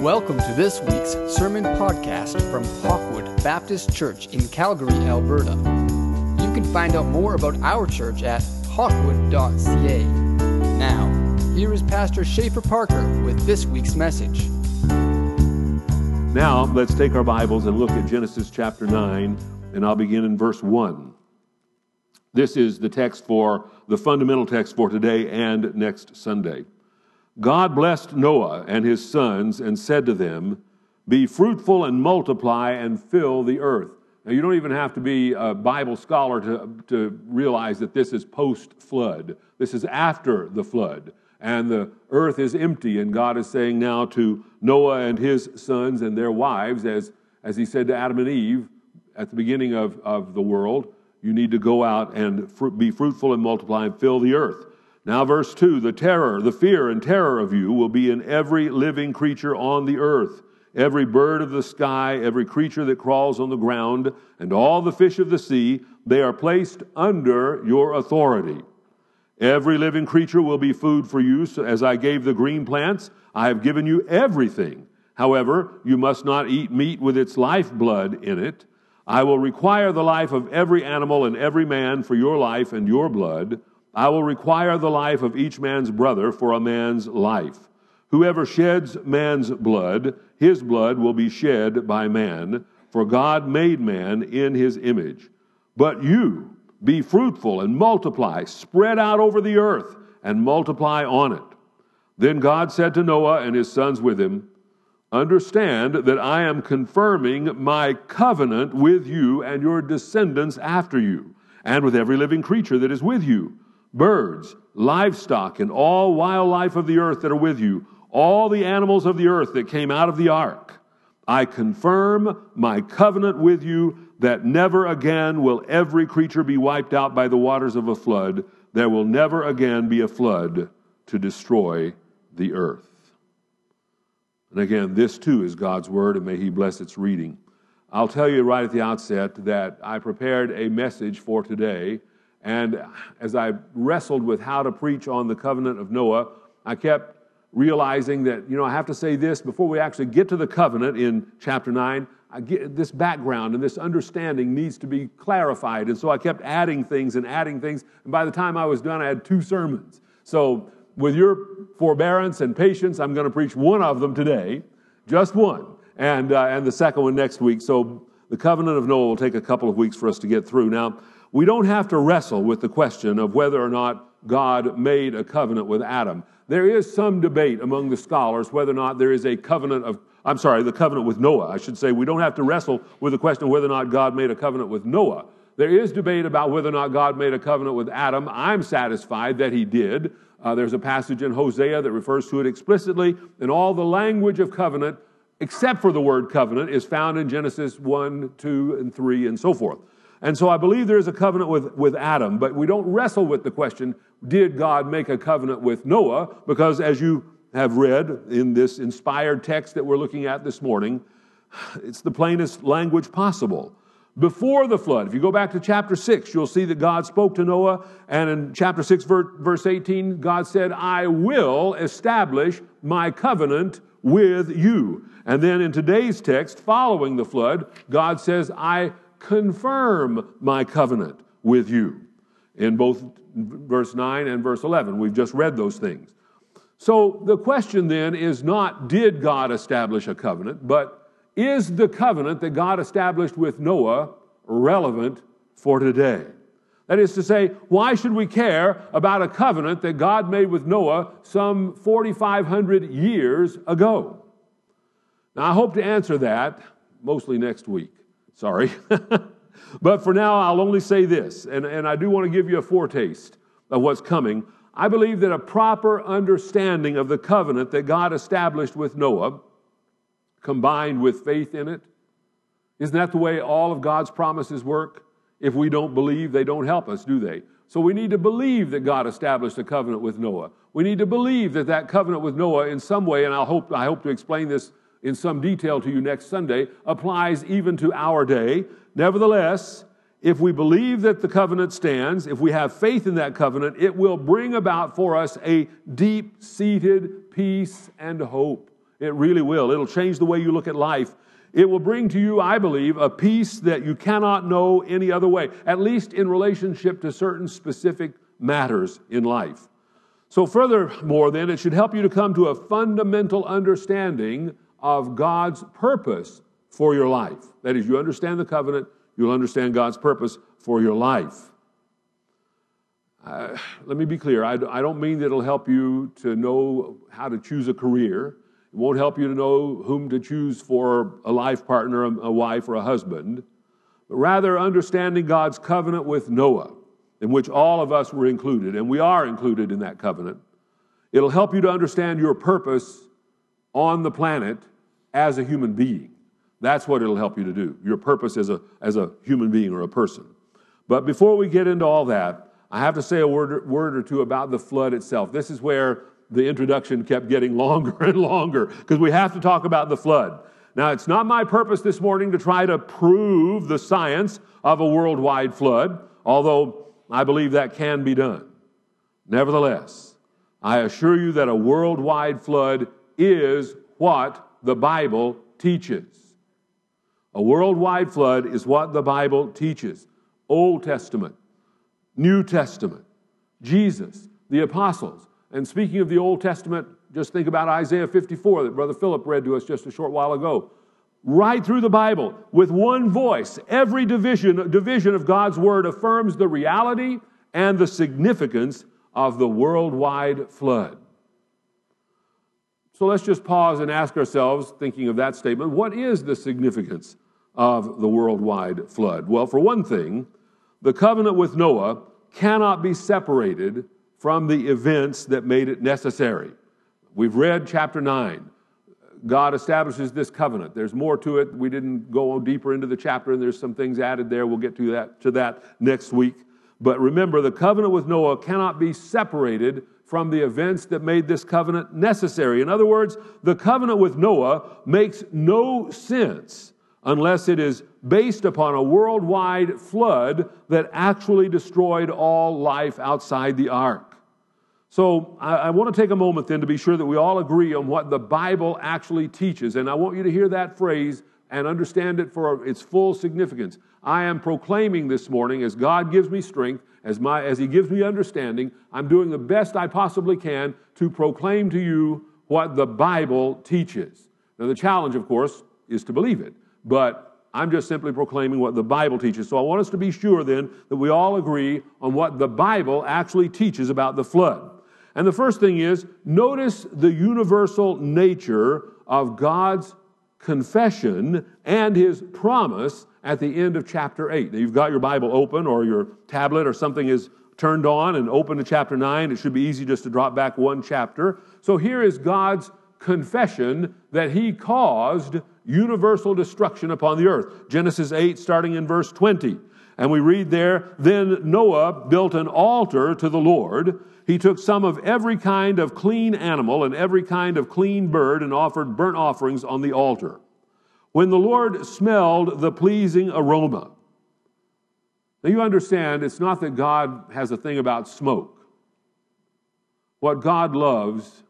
Welcome to this week's sermon podcast from Hawkwood Baptist Church in Calgary, Alberta. You can find out more about our church at hawkwood.ca. Now, here is Pastor Schaefer Parker with this week's message. Now, let's take our Bibles and look at Genesis chapter 9, and I'll begin in verse 1. This is the text for the fundamental text for today and next Sunday. God blessed Noah and his sons and said to them, Be fruitful and multiply and fill the earth. Now, you don't even have to be a Bible scholar to, to realize that this is post flood. This is after the flood. And the earth is empty, and God is saying now to Noah and his sons and their wives, as, as he said to Adam and Eve at the beginning of, of the world, you need to go out and fr- be fruitful and multiply and fill the earth. Now, verse 2 the terror, the fear and terror of you will be in every living creature on the earth, every bird of the sky, every creature that crawls on the ground, and all the fish of the sea. They are placed under your authority. Every living creature will be food for you. So as I gave the green plants, I have given you everything. However, you must not eat meat with its lifeblood in it. I will require the life of every animal and every man for your life and your blood. I will require the life of each man's brother for a man's life. Whoever sheds man's blood, his blood will be shed by man, for God made man in his image. But you, be fruitful and multiply, spread out over the earth and multiply on it. Then God said to Noah and his sons with him, Understand that I am confirming my covenant with you and your descendants after you, and with every living creature that is with you birds, livestock, and all wildlife of the earth that are with you, all the animals of the earth that came out of the ark. I confirm my covenant with you that never again will every creature be wiped out by the waters of a flood. There will never again be a flood to destroy the earth. And again, this too is God's word, and may He bless its reading. I'll tell you right at the outset that I prepared a message for today and as I wrestled with how to preach on the covenant of Noah, I kept realizing that, you know, I have to say this before we actually get to the covenant in chapter 9. I get, this background and this understanding needs to be clarified. And so I kept adding things and adding things. And by the time I was done, I had two sermons. So, with your forbearance and patience, I'm going to preach one of them today, just one, and, uh, and the second one next week. So, the covenant of Noah will take a couple of weeks for us to get through. Now, we don't have to wrestle with the question of whether or not God made a covenant with Adam. There is some debate among the scholars whether or not there is a covenant of, I'm sorry, the covenant with Noah. I should say we don't have to wrestle with the question of whether or not God made a covenant with Noah. There is debate about whether or not God made a covenant with Adam. I'm satisfied that he did. Uh, there's a passage in Hosea that refers to it explicitly, and all the language of covenant, except for the word covenant, is found in Genesis 1, 2, and 3, and so forth. And so I believe there is a covenant with, with Adam, but we don't wrestle with the question, did God make a covenant with Noah? Because as you have read in this inspired text that we're looking at this morning, it's the plainest language possible. Before the flood, if you go back to chapter 6, you'll see that God spoke to Noah, and in chapter 6, verse 18, God said, I will establish my covenant with you. And then in today's text, following the flood, God says, I confirm my covenant with you. In both verse 9 and verse 11, we've just read those things. So the question then is not did God establish a covenant, but is the covenant that God established with Noah relevant for today? That is to say, why should we care about a covenant that God made with Noah some 4,500 years ago? Now, I hope to answer that mostly next week. Sorry. but for now, I'll only say this, and, and I do want to give you a foretaste of what's coming. I believe that a proper understanding of the covenant that God established with Noah, combined with faith in it, isn't that the way all of God's promises work? If we don't believe, they don't help us, do they? So we need to believe that God established a covenant with Noah. We need to believe that that covenant with Noah, in some way, and I hope, I hope to explain this in some detail to you next Sunday applies even to our day. Nevertheless, if we believe that the covenant stands, if we have faith in that covenant, it will bring about for us a deep seated peace and hope. It really will. It'll change the way you look at life. It will bring to you, I believe, a peace that you cannot know any other way, at least in relationship to certain specific matters in life. So, furthermore, then, it should help you to come to a fundamental understanding of God's purpose for your life. That is, you understand the covenant, you'll understand God's purpose for your life. Uh, let me be clear. I, I don't mean that it'll help you to know how to choose a career. It won't help you to know whom to choose for a life partner, a wife, or a husband. But rather, understanding God's covenant with Noah, in which all of us were included, and we are included in that covenant. It'll help you to understand your purpose on the planet as a human being. That's what it'll help you to do, your purpose as a, as a human being or a person. But before we get into all that, I have to say a word, word or two about the flood itself. This is where the introduction kept getting longer and longer because we have to talk about the flood. Now, it's not my purpose this morning to try to prove the science of a worldwide flood, although I believe that can be done. Nevertheless, I assure you that a worldwide flood is what the Bible teaches. A worldwide flood is what the Bible teaches. Old Testament, New Testament, Jesus, the apostles. And speaking of the Old Testament, just think about Isaiah 54 that Brother Philip read to us just a short while ago. Right through the Bible, with one voice, every division, division of God's Word affirms the reality and the significance of the worldwide flood. So let's just pause and ask ourselves, thinking of that statement, what is the significance of the worldwide flood? Well, for one thing, the covenant with Noah cannot be separated from the events that made it necessary. We've read chapter 9. God establishes this covenant. There's more to it. We didn't go deeper into the chapter, and there's some things added there. We'll get to that, to that next week. But remember, the covenant with Noah cannot be separated from the events that made this covenant necessary. In other words, the covenant with Noah makes no sense unless it is based upon a worldwide flood that actually destroyed all life outside the ark. So I, I, want to take a moment then to be sure that we all agree on what the Bible actually teaches. And I want you to hear that phrase and understand it for its full significance. I am proclaiming this morning as God gives me strength as, my, as He gives me understanding, I'm doing the best I possibly can to proclaim to you what the Bible teaches. Now, the challenge, of course, is to believe it, but I'm just simply proclaiming what the Bible teaches. So I want us to be sure then that we all agree on what the Bible actually teaches about the flood. And the first thing is notice the universal nature of God's confession and his promise at the end of chapter 8. Now, you've got your Bible open or your tablet or something is turned on and open to chapter 9. It should be easy just to drop back one chapter. So here is God's confession that he caused universal destruction upon the earth. Genesis 8, starting in verse 20. And we read there, Then Noah built an altar to the Lord. He took some of every kind of clean animal and every kind of clean bird and offered burnt offerings on the altar when the Lord smelled the pleasing aroma. Now you understand, it's not that God has a thing about smoke. What God loves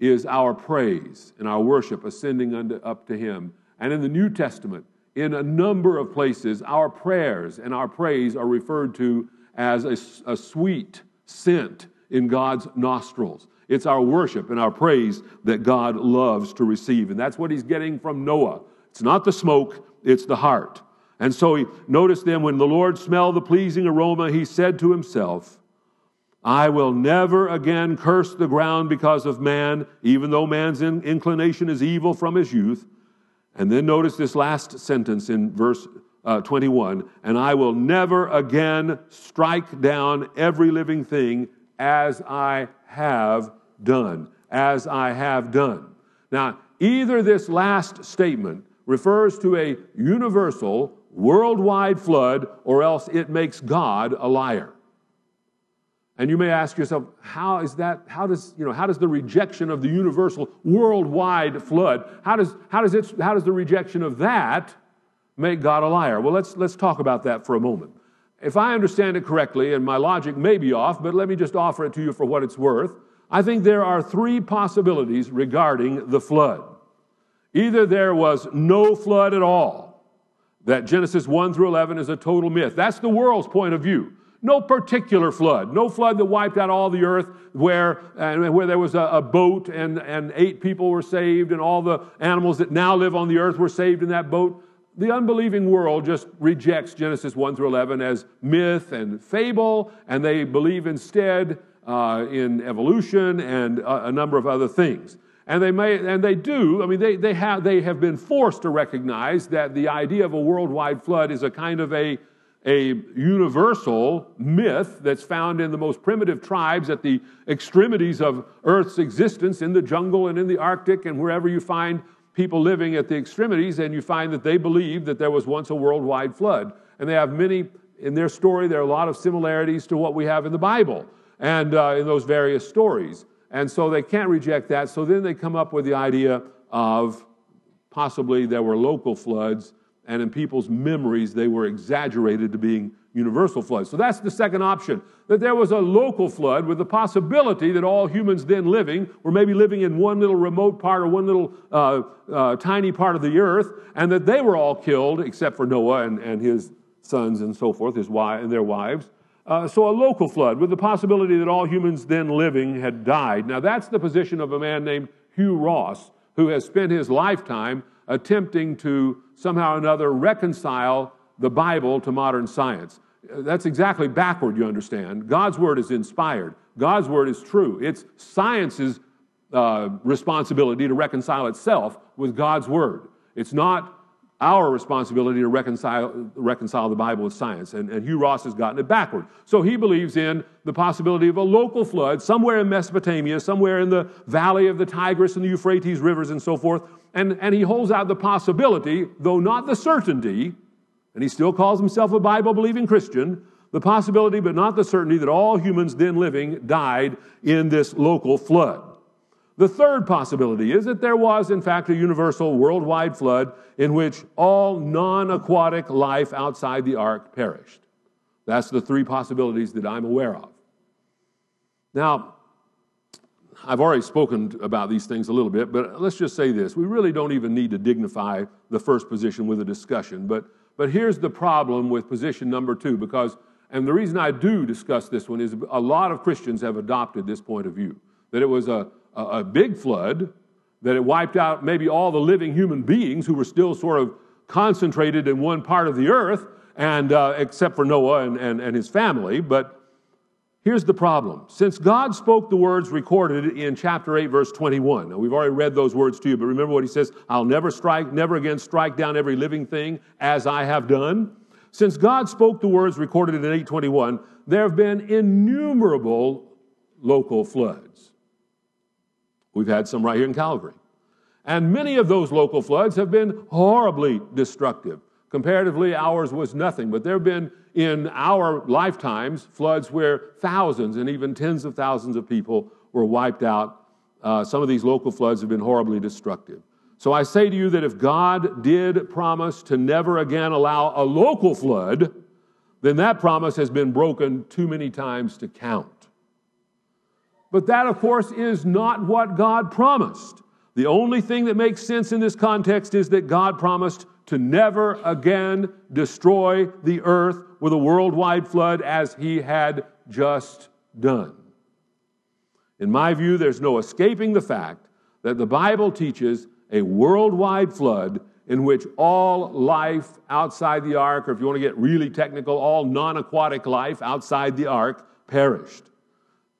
is our praise and our worship ascending unto, up to Him. And in the New Testament, in a number of places, our prayers and our praise are referred to as a, a sweet scent in God's nostrils. It's our worship and our praise that God loves to receive. And that's what He's getting from Noah it's not the smoke, it's the heart. And so he noticed then when the Lord smelled the pleasing aroma, he said to himself, I will never again curse the ground because of man, even though man's in, inclination is evil from his youth. And then notice this last sentence in verse uh, 21 and I will never again strike down every living thing as I have done. As I have done. Now, either this last statement refers to a universal, worldwide flood, or else it makes God a liar. And you may ask yourself, how is that, how does, you know, how does the rejection of the universal worldwide flood, how does, how does, it, how does the rejection of that make God a liar? Well, let's, let's talk about that for a moment. If I understand it correctly, and my logic may be off, but let me just offer it to you for what it's worth, I think there are three possibilities regarding the flood. Either there was no flood at all, that Genesis 1 through 11 is a total myth. That's the world's point of view. No particular flood, no flood that wiped out all the earth where, where there was a, a, boat and, and eight people were saved and all the animals that now live on the earth were saved in that boat. The unbelieving world just rejects Genesis 1 through 11 as myth and fable, and they believe instead uh, in evolution and a, a number of other things. And they may, and they do. I mean, they, they have they have been forced to recognize that the idea of a worldwide flood is a kind of a a universal myth that's found in the most primitive tribes at the extremities of Earth's existence in the jungle and in the Arctic and wherever you find people living at the extremities, and you find that they believe that there was once a worldwide flood. And they have many, in their story, there are a lot of similarities to what we have in the Bible and uh, in those various stories. And so they can't reject that. So then they come up with the idea of possibly there were local floods and in people's memories, they were exaggerated to being universal floods. So that's the second option that there was a local flood with the possibility that all humans then living were maybe living in one little remote part or one little uh, uh, tiny part of the earth, and that they were all killed except for Noah and, and his sons and so forth, his wife and their wives. Uh, so a local flood with the possibility that all humans then living had died. Now that's the position of a man named Hugh Ross, who has spent his lifetime attempting to somehow or another reconcile the Bible to modern science. That's exactly backward, you understand. God's word is inspired, God's word is true. It's science's uh, responsibility to reconcile itself with God's word. It's not our responsibility to reconcile, reconcile the Bible with science. And, and Hugh Ross has gotten it backward. So he believes in the possibility of a local flood somewhere in Mesopotamia, somewhere in the valley of the Tigris and the Euphrates rivers and so forth. And, and he holds out the possibility, though not the certainty, and he still calls himself a Bible believing Christian, the possibility, but not the certainty, that all humans then living died in this local flood. The third possibility is that there was, in fact, a universal worldwide flood in which all non aquatic life outside the ark perished. That's the three possibilities that I'm aware of. Now, I've already spoken about these things a little bit, but let's just say this. We really don't even need to dignify the first position with a discussion. But, but here's the problem with position number two, because, and the reason I do discuss this one is a lot of Christians have adopted this point of view that it was a, a, a big flood, that it wiped out maybe all the living human beings who were still sort of concentrated in one part of the earth, and uh, except for Noah and, and, and his family. But here's the problem. Since God spoke the words recorded in chapter 8, verse 21, now we've already read those words to you, but remember what he says I'll never strike, never again strike down every living thing as I have done. Since God spoke the words recorded in 821, there have been innumerable local floods. We've had some right here in Calgary. And many of those local floods have been horribly destructive. Comparatively, ours was nothing, but there have been in our lifetimes floods where thousands and even tens of thousands of people were wiped out. Uh, some of these local floods have been horribly destructive. So I say to you that if God did promise to never again allow a local flood, then that promise has been broken too many times to count. But that, of course, is not what God promised. The only thing that makes sense in this context is that God promised to never again destroy the earth with a worldwide flood as he had just done. In my view, there's no escaping the fact that the Bible teaches a worldwide flood in which all life outside the ark, or if you want to get really technical, all non aquatic life outside the ark perished.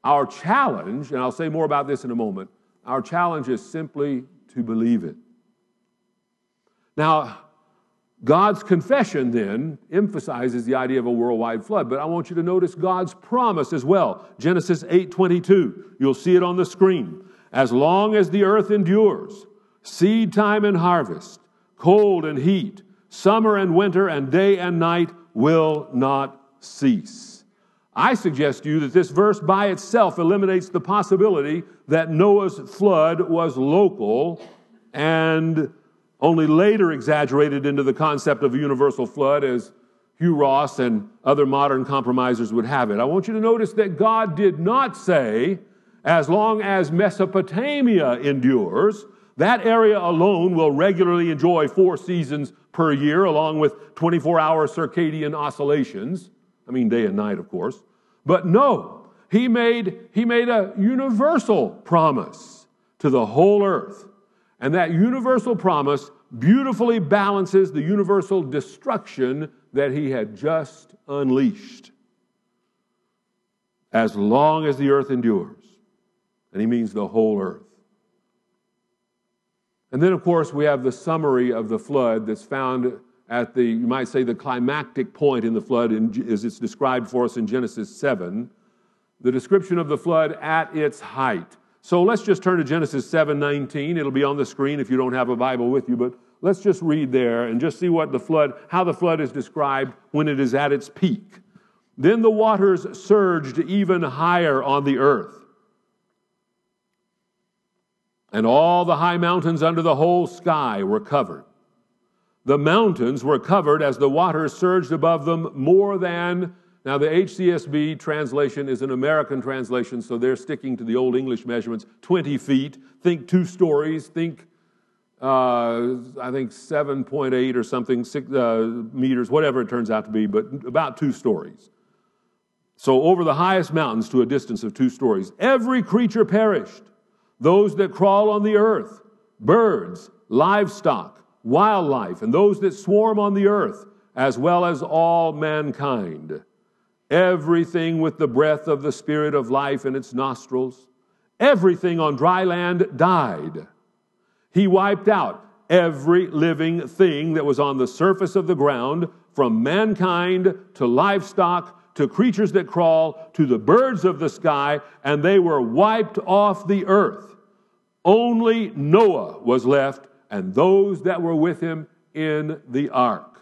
Our challenge, and I'll say more about this in a moment, our challenge is simply to believe it. Now, God's confession then emphasizes the idea of a worldwide flood, but I want you to notice God's promise as well. Genesis 8:22. You'll see it on the screen. As long as the earth endures, seed time and harvest, cold and heat, summer and winter and day and night will not cease. I suggest to you that this verse by itself eliminates the possibility that Noah's flood was local and only later exaggerated into the concept of a universal flood as Hugh Ross and other modern compromisers would have it. I want you to notice that God did not say, as long as Mesopotamia endures, That area alone will regularly enjoy four seasons per year, along with 24 hour circadian oscillations. I mean, day and night, of course. But no, he made, he made a universal promise to the whole earth. And that universal promise beautifully balances the universal destruction that he had just unleashed. As long as the earth endures. And he means the whole earth. And then, of course, we have the summary of the flood that's found at the, you might say, the climactic point in the flood, in, as it's described for us in Genesis 7. The description of the flood at its height. So let's just turn to Genesis 7:19. It'll be on the screen if you don't have a Bible with you, but let's just read there and just see what the flood, how the flood is described when it is at its peak. Then the waters surged even higher on the earth and all the high mountains under the whole sky were covered. The mountains were covered as the waters surged above them more than. Now, the HCSB translation is an American translation, so they're sticking to the Old English measurements 20 feet. Think two stories. Think, uh, I think, 7.8 or something, six, uh, meters, whatever it turns out to be, but about two stories. So, over the highest mountains to a distance of two stories. Every creature perished those that crawl on the earth, birds, livestock, wildlife, and those that swarm on the earth, as well as all mankind. Everything with the breath of the Spirit of life in its nostrils, everything on dry land died. He wiped out every living thing that was on the surface of the ground, from mankind to livestock to creatures that crawl to the birds of the sky, and they were wiped off the earth. Only Noah was left and those that were with him in the ark.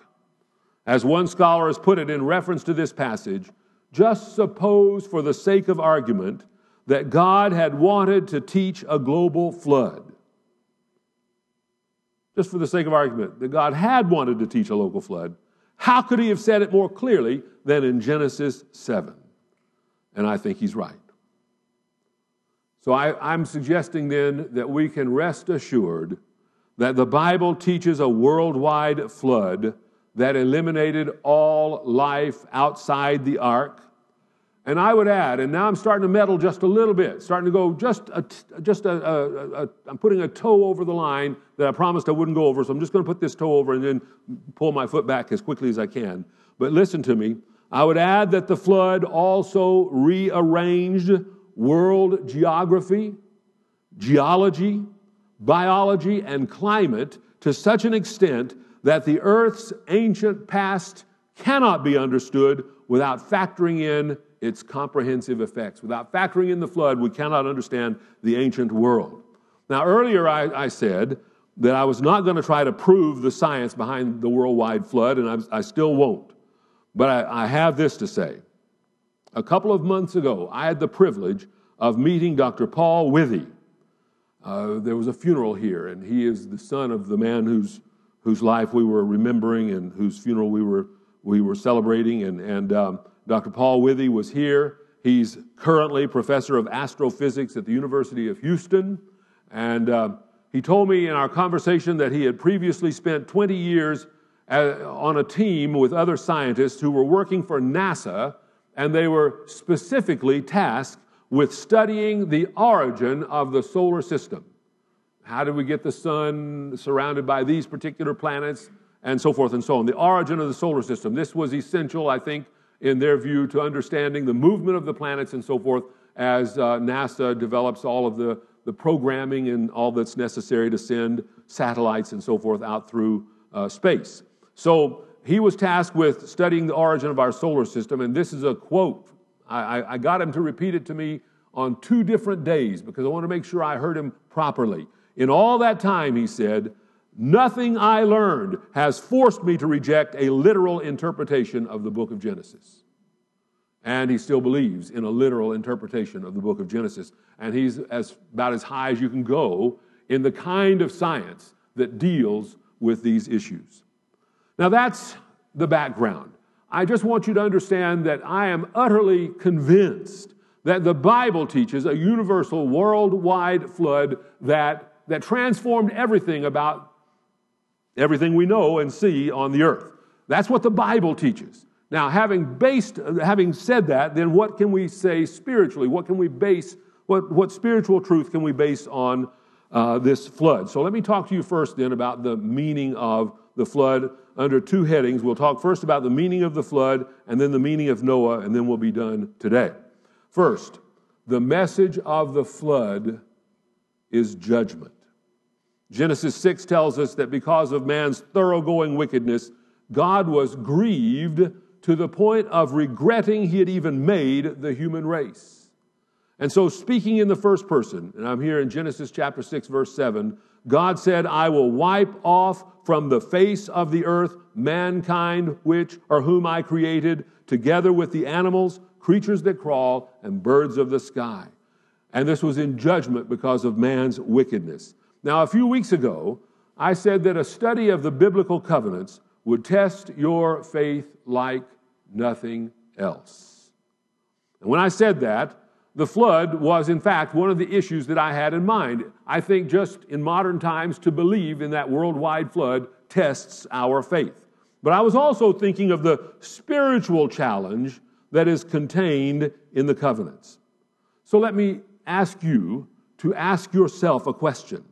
As one scholar has put it in reference to this passage, just suppose, for the sake of argument, that God had wanted to teach a global flood. Just for the sake of argument, that God had wanted to teach a local flood. How could he have said it more clearly than in Genesis 7? And I think he's right. So I, am suggesting then that we can rest assured that the Bible teaches a worldwide flood that eliminated all life outside the ark. And I would add, and now I'm starting to meddle just a little bit, starting to go just a, just a, a, a I'm putting a toe over the line that I promised I wouldn't go over, so I'm just going to put this toe over and then pull my foot back as quickly as I can. But listen to me. I would add that the flood also rearranged world geography, geology, biology, and climate to such an extent that the Earth's ancient past cannot be understood without factoring in its comprehensive effects. Without factoring in the flood, we cannot understand the ancient world. Now, earlier I, I said that I was not going to try to prove the science behind the worldwide flood, and I, I still won't. But I, I have this to say. A couple of months ago, I had the privilege of meeting Dr. Paul Withy. Uh, there was a funeral here, and he is the son of the man whose, whose life we were remembering and whose funeral we were, we were celebrating. And, and um, Dr. Paul Withy was here. He's currently professor of astrophysics at the University of Houston. And uh, he told me in our conversation that he had previously spent 20 years uh, on a team with other scientists who were working for NASA and they were specifically tasked with studying the origin of the solar system. How did we get the sun surrounded by these particular planets, and so forth and so on? The origin of the solar system. This was essential, I think, in their view, to understanding the movement of the planets and so forth as uh, NASA develops all of the, the programming and all that's necessary to send satellites and so forth out through uh, space. So he was tasked with studying the origin of our solar system, and this is a quote. I, I got him to repeat it to me on two different days because I want to make sure I heard him properly. In all that time, he said, Nothing I learned has forced me to reject a literal interpretation of the book of Genesis. And he still believes in a literal interpretation of the book of Genesis. And he's as, about as high as you can go in the kind of science that deals with these issues. Now, that's the background. I just want you to understand that I am utterly convinced that the Bible teaches a universal worldwide flood that that transformed everything about everything we know and see on the earth. That's what the Bible teaches. Now, having based, having said that, then what can we say spiritually? What can we base, what, what spiritual truth can we base on uh, this flood? So let me talk to you first then about the meaning of the flood under two headings. We'll talk first about the meaning of the flood and then the meaning of Noah, and then we'll be done today. First, the message of the flood is judgment. Genesis 6 tells us that because of man's thoroughgoing wickedness, God was grieved to the point of regretting he had even made the human race. And so, speaking in the first person, and I'm here in Genesis chapter 6, verse 7, God said, I will wipe off from the face of the earth mankind, which or whom I created, together with the animals, creatures that crawl, and birds of the sky. And this was in judgment because of man's wickedness. Now, a few weeks ago, I said that a study of the biblical covenants would test your faith like nothing else. And when I said that, the flood was, in fact, one of the issues that I had in mind. I think just in modern times to believe in that worldwide flood tests our faith. But I was also thinking of the spiritual challenge that is contained in the covenants. So let me ask you to ask yourself a question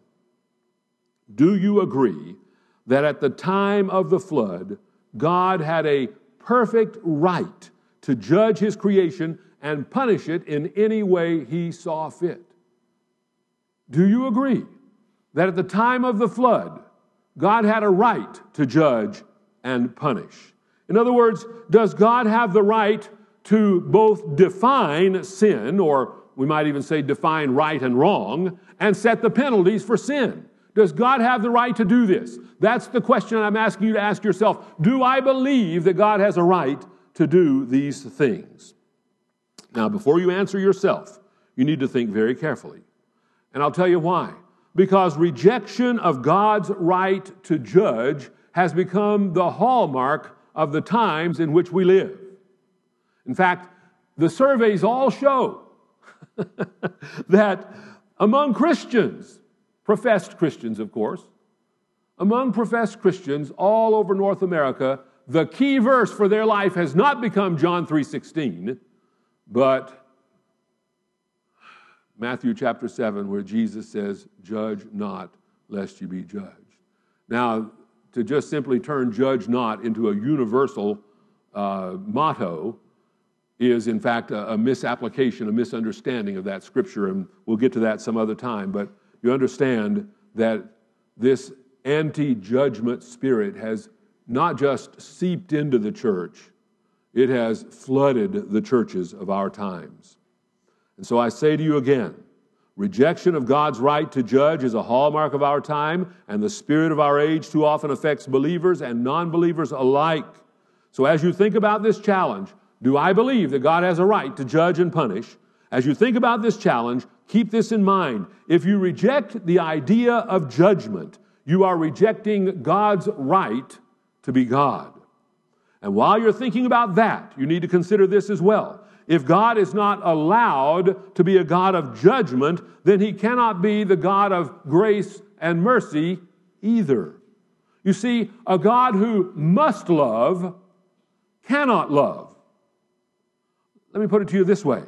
Do you agree that at the time of the flood, God had a perfect right to judge his creation and punish it in any way he saw fit. Do you agree that at the time of the flood, God had a right to judge and punish? In other words, does God have the right to both define sin, or we might even say define right and wrong, and set the penalties for sin? Does God have the right to do this? That's the question I'm asking you to ask yourself. Do I believe that God has a right to do these things? Now, before you answer yourself, you need to think very carefully. And I'll tell you why. Because rejection of God's right to judge has become the hallmark of the times in which we live. In fact, the surveys all show that among Christians, professed Christians, of course, among professed Christians all over North America, the key verse for their life has not become John 3:16, but Matthew chapter 7 where Jesus says, "Judge not lest you be judged." Now, to just simply turn judge not into a universal uh, motto is in fact a, a misapplication, a misunderstanding of that scripture, and we'll get to that some other time, but you understand that this anti judgment spirit has not just seeped into the church, it has flooded the churches of our times. And so I say to you again rejection of God's right to judge is a hallmark of our time, and the spirit of our age too often affects believers and non believers alike. So as you think about this challenge, do I believe that God has a right to judge and punish? As you think about this challenge, keep this in mind. If you reject the idea of judgment, you are rejecting God's right to be God. And while you're thinking about that, you need to consider this as well. If God is not allowed to be a God of judgment, then he cannot be the God of grace and mercy either. You see, a God who must love cannot love. Let me put it to you this way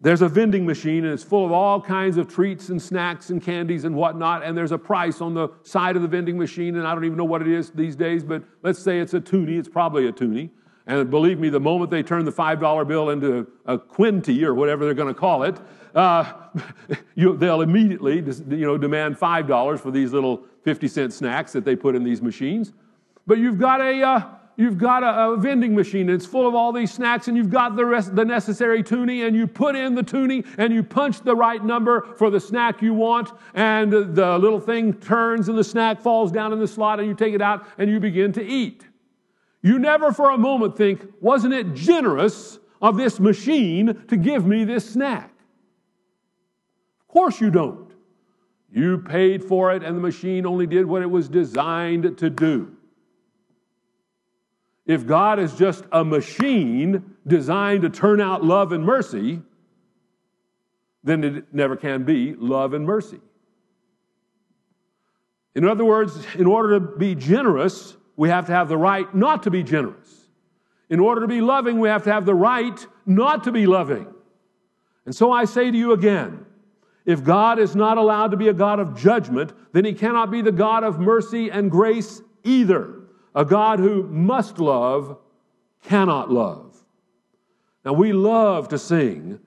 there's a vending machine and it's full of all kinds of treats and snacks and candies and whatnot, and there's a price on the side of the vending machine, and I don't even know what it is these days, but let's say it's a toonie, it's probably a toonie. And believe me, the moment they turn the $5 bill into a quinty or whatever they're going to call it, uh, you, they'll immediately you know, demand $5 for these little 50 cent snacks that they put in these machines. But you've got a, uh, you've got a, a, vending machine and it's full of all these snacks and you've got the rest the necessary toonie and you put in the toonie and you punch the right number for the snack you want and the little thing turns and the snack falls down in the slot and you take it out and you begin to eat. You never for a moment think wasn't it generous of this machine to give me this snack? Of course you don't. You paid for it and the machine only did what it was designed to do if God is just a machine designed to turn out love and mercy, then it never can be love and mercy. In other words, in order to be generous, we have to have the right not to be generous. In order to be loving, we have to have the right not to be loving. And so I say to you again if God is not allowed to be a God of judgment, then he cannot be the God of mercy and grace either. A God who must love cannot love. Now, we love to sing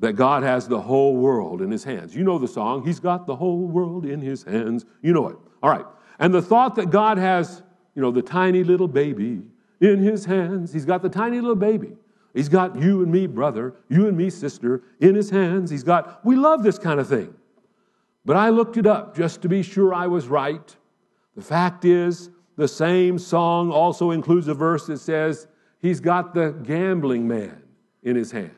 that God has the whole world in his hands. You know the song, He's got the whole world in his hands. You know it. All right. And the thought that God has, you know, the tiny little baby in his hands, He's got the tiny little baby. He's got you and me, brother, you and me, sister, in his hands. He's got, we love this kind of thing. But I looked it up just to be sure I was right. The fact is, the same song also includes a verse that says, He's got the gambling man in his hands.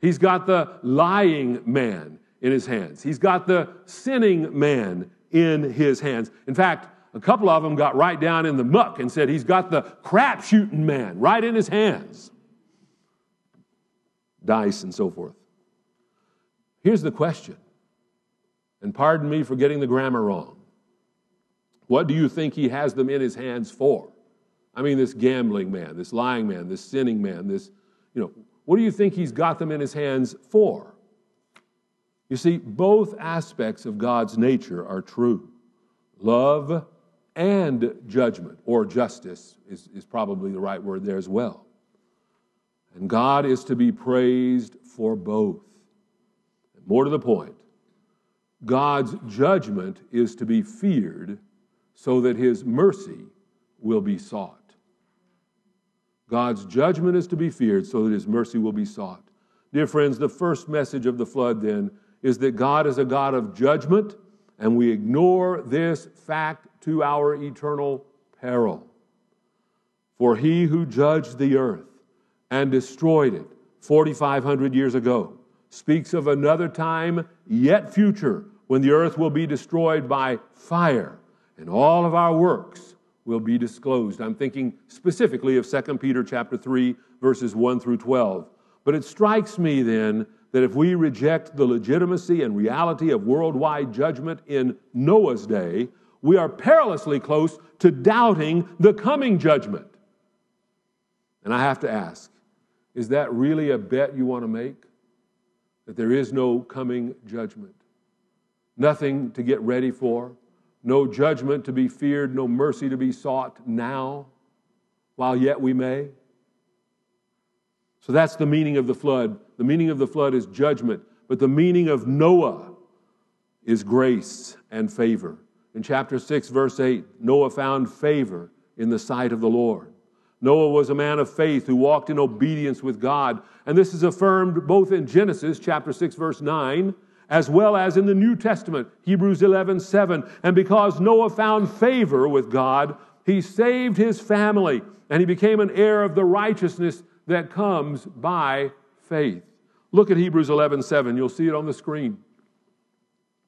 He's got the lying man in his hands. He's got the sinning man in his hands. In fact, a couple of them got right down in the muck and said, He's got the crap shooting man right in his hands dice, and so forth. Here's the question, and pardon me for getting the grammar wrong. What do you think he has them in his hands for? I mean, this gambling man, this lying man, this sinning man, this, you know, what do you think he's got them in his hands for? You see, both aspects of God's nature are true love and judgment, or justice is, is probably the right word there as well. And God is to be praised for both. More to the point, God's judgment is to be feared so that his mercy will be sought. God's judgment is to be feared so that his mercy will be sought. Dear friends, the first message of the flood then is that God is a God of judgment, and we ignore this fact to our eternal peril. For he who judged the earth and destroyed it 4,500 years ago. Speaks of another time yet future when the earth will be destroyed by fire and all of our works will be disclosed. I'm thinking specifically of 2 Peter chapter 3 verses 1 through 12. But it strikes me then that if we reject the legitimacy and reality of worldwide judgment in Noah's day, we are perilously close to doubting the coming judgment. And I have to ask is that really a bet you want to make? That there is no coming judgment? Nothing to get ready for? No judgment to be feared, no mercy to be sought now, while yet we may? So that's the meaning of the flood. The meaning of the flood is judgment, but the meaning of Noah is grace and favor. In chapter 6, verse 8, Noah found favor in the sight of the Lord. Noah was a man of faith who walked in obedience with God. And this is affirmed both in Genesis chapter 6 verse 9 as well as in the New Testament, Hebrews 11 7. And because Noah found favor with God, he saved his family and he became an heir of the righteousness that comes by faith. Look at Hebrews 11 7. You'll see it on the screen.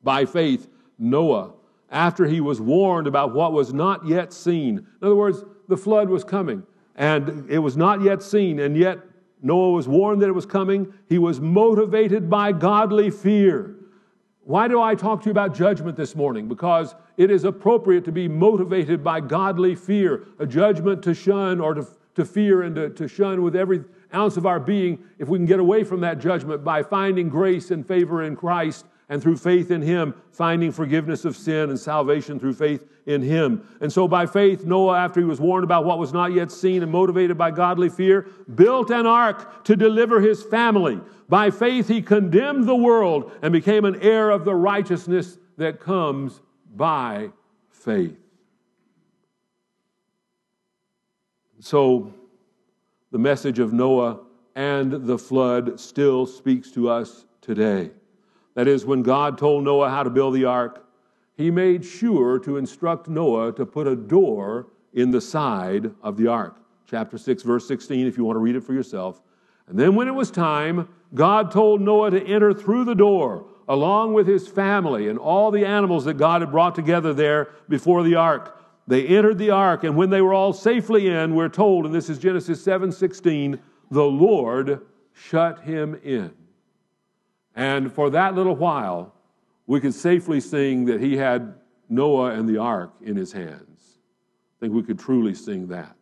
By faith, Noah, after he was warned about what was not yet seen, in other words, the flood was coming and it was not yet seen, and yet Noah was warned that it was coming. He was motivated by godly fear. Why do I talk to you about judgment this morning? Because it is appropriate to be motivated by godly fear, a judgment to shun or to, to fear and to, to shun with every ounce of our being if we can get away from that judgment by finding grace and favor in Christ and through faith in him, finding forgiveness of sin and salvation through faith in him. And so, by faith, Noah, after he was warned about what was not yet seen and motivated by godly fear, built an ark to deliver his family. By faith, he condemned the world and became an heir of the righteousness that comes by faith. So, the message of Noah and the flood still speaks to us today. That is, when God told Noah how to build the ark, he made sure to instruct Noah to put a door in the side of the ark. Chapter 6, verse 16, if you want to read it for yourself. And then when it was time, God told Noah to enter through the door along with his family and all the animals that God had brought together there before the ark. They entered the ark, and when they were all safely in, we're told, and this is Genesis 7 16, the Lord shut him in. And for that little while, we could safely sing that he had Noah and the ark in his hands. I think we could truly sing that.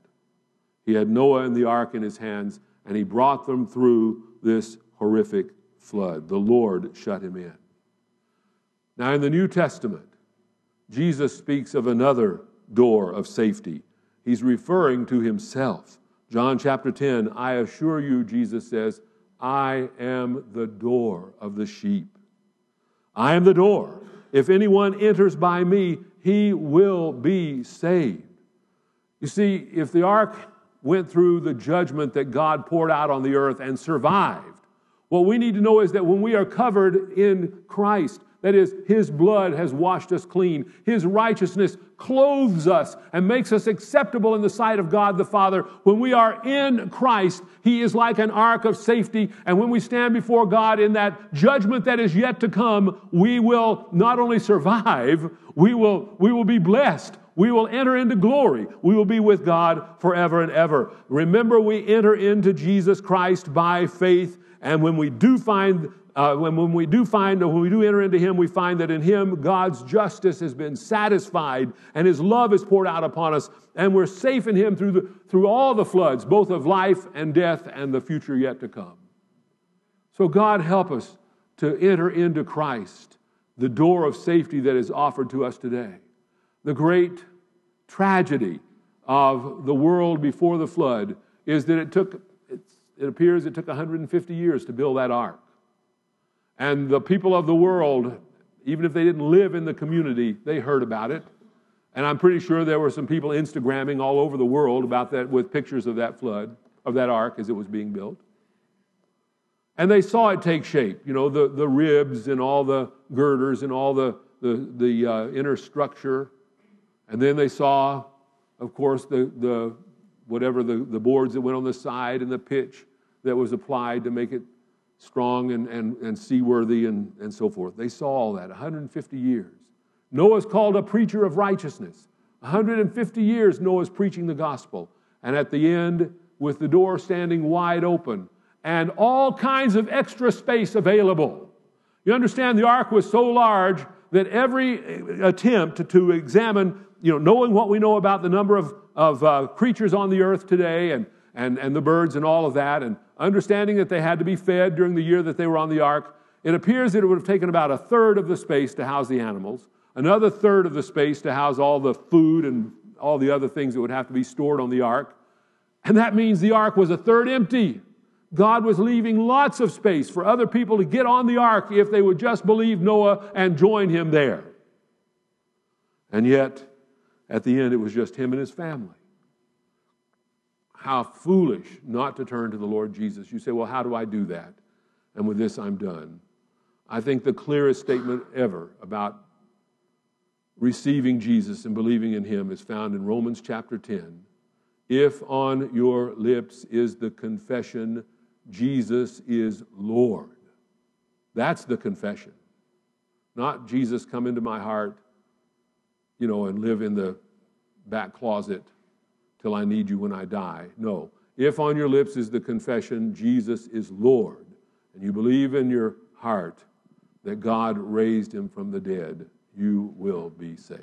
He had Noah and the ark in his hands, and he brought them through this horrific flood. The Lord shut him in. Now, in the New Testament, Jesus speaks of another door of safety. He's referring to himself. John chapter 10, I assure you, Jesus says, I am the door of the sheep. I am the door. If anyone enters by me, he will be saved. You see, if the ark went through the judgment that God poured out on the earth and survived, what we need to know is that when we are covered in Christ, that is, His blood has washed us clean. His righteousness clothes us and makes us acceptable in the sight of God the Father. When we are in Christ, He is like an ark of safety. And when we stand before God in that judgment that is yet to come, we will not only survive, we will, we will be blessed. We will enter into glory. We will be with God forever and ever. Remember, we enter into Jesus Christ by faith. And when we do find uh, when, when we do find, when we do enter into Him, we find that in Him God's justice has been satisfied and His love is poured out upon us, and we're safe in Him through, the, through all the floods, both of life and death and the future yet to come. So, God help us to enter into Christ, the door of safety that is offered to us today. The great tragedy of the world before the flood is that it took, it appears it took 150 years to build that ark. And the people of the world, even if they didn't live in the community, they heard about it. And I'm pretty sure there were some people Instagramming all over the world about that with pictures of that flood, of that ark as it was being built. And they saw it take shape, you know, the, the ribs and all the girders and all the, the, the uh, inner structure. And then they saw, of course, the, the whatever the, the boards that went on the side and the pitch that was applied to make it strong and, and, and seaworthy and, and so forth. They saw all that, 150 years. Noah's called a preacher of righteousness. 150 years, Noah's preaching the gospel. And at the end, with the door standing wide open and all kinds of extra space available. You understand, the ark was so large that every attempt to examine, you know, knowing what we know about the number of, of uh, creatures on the earth today and, and, and the birds and all of that, and understanding that they had to be fed during the year that they were on the ark, it appears that it would have taken about a third of the space to house the animals, another third of the space to house all the food and all the other things that would have to be stored on the ark. And that means the ark was a third empty. God was leaving lots of space for other people to get on the ark if they would just believe Noah and join him there. And yet, at the end, it was just him and his family. How foolish not to turn to the Lord Jesus. You say, well, how do I do that? And with this, I'm done. I think the clearest statement ever about receiving Jesus and believing in Him is found in Romans chapter 10. If on your lips is the confession, Jesus is Lord. That's the confession. Not Jesus come into my heart, you know, and live in the back closet till I need you when I die. No. If on your lips is the confession, Jesus is Lord, and you believe in your heart that God raised him from the dead, you will be saved.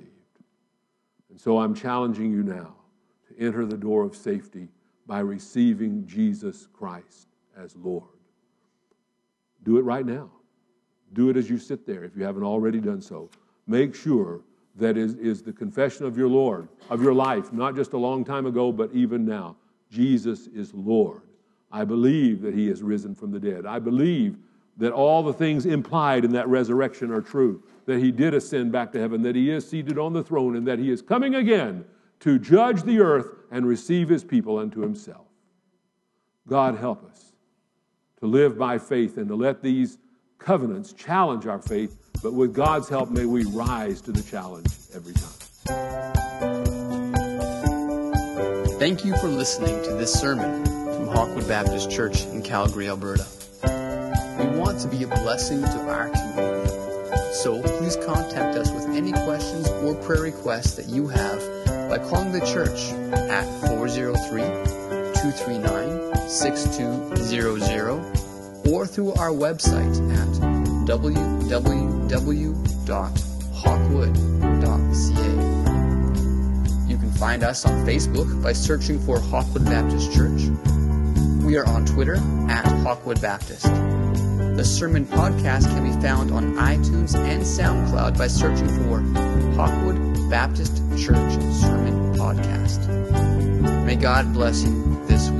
And so I'm challenging you now to enter the door of safety by receiving Jesus Christ as Lord. Do it right now. Do it as you sit there if you haven't already done so. Make sure that is, is the confession of your Lord, of your life, not just a long time ago, but even now. Jesus is Lord. I believe that he has risen from the dead. I believe that all the things implied in that resurrection are true, that he did ascend back to heaven, that he is seated on the throne, and that he is coming again to judge the earth and receive his people unto himself. God help us to live by faith and to let these covenants challenge our faith but with God's help, may we rise to the challenge every time. Thank you for listening to this sermon from Hawkwood Baptist Church in Calgary, Alberta. We want to be a blessing to our community. So please contact us with any questions or prayer requests that you have by calling the church at 403 239 6200 or through our website at www.hawkwood.ca. You can find us on Facebook by searching for Hawkwood Baptist Church. We are on Twitter at Hawkwood Baptist. The sermon podcast can be found on iTunes and SoundCloud by searching for Hawkwood Baptist Church Sermon Podcast. May God bless you this week.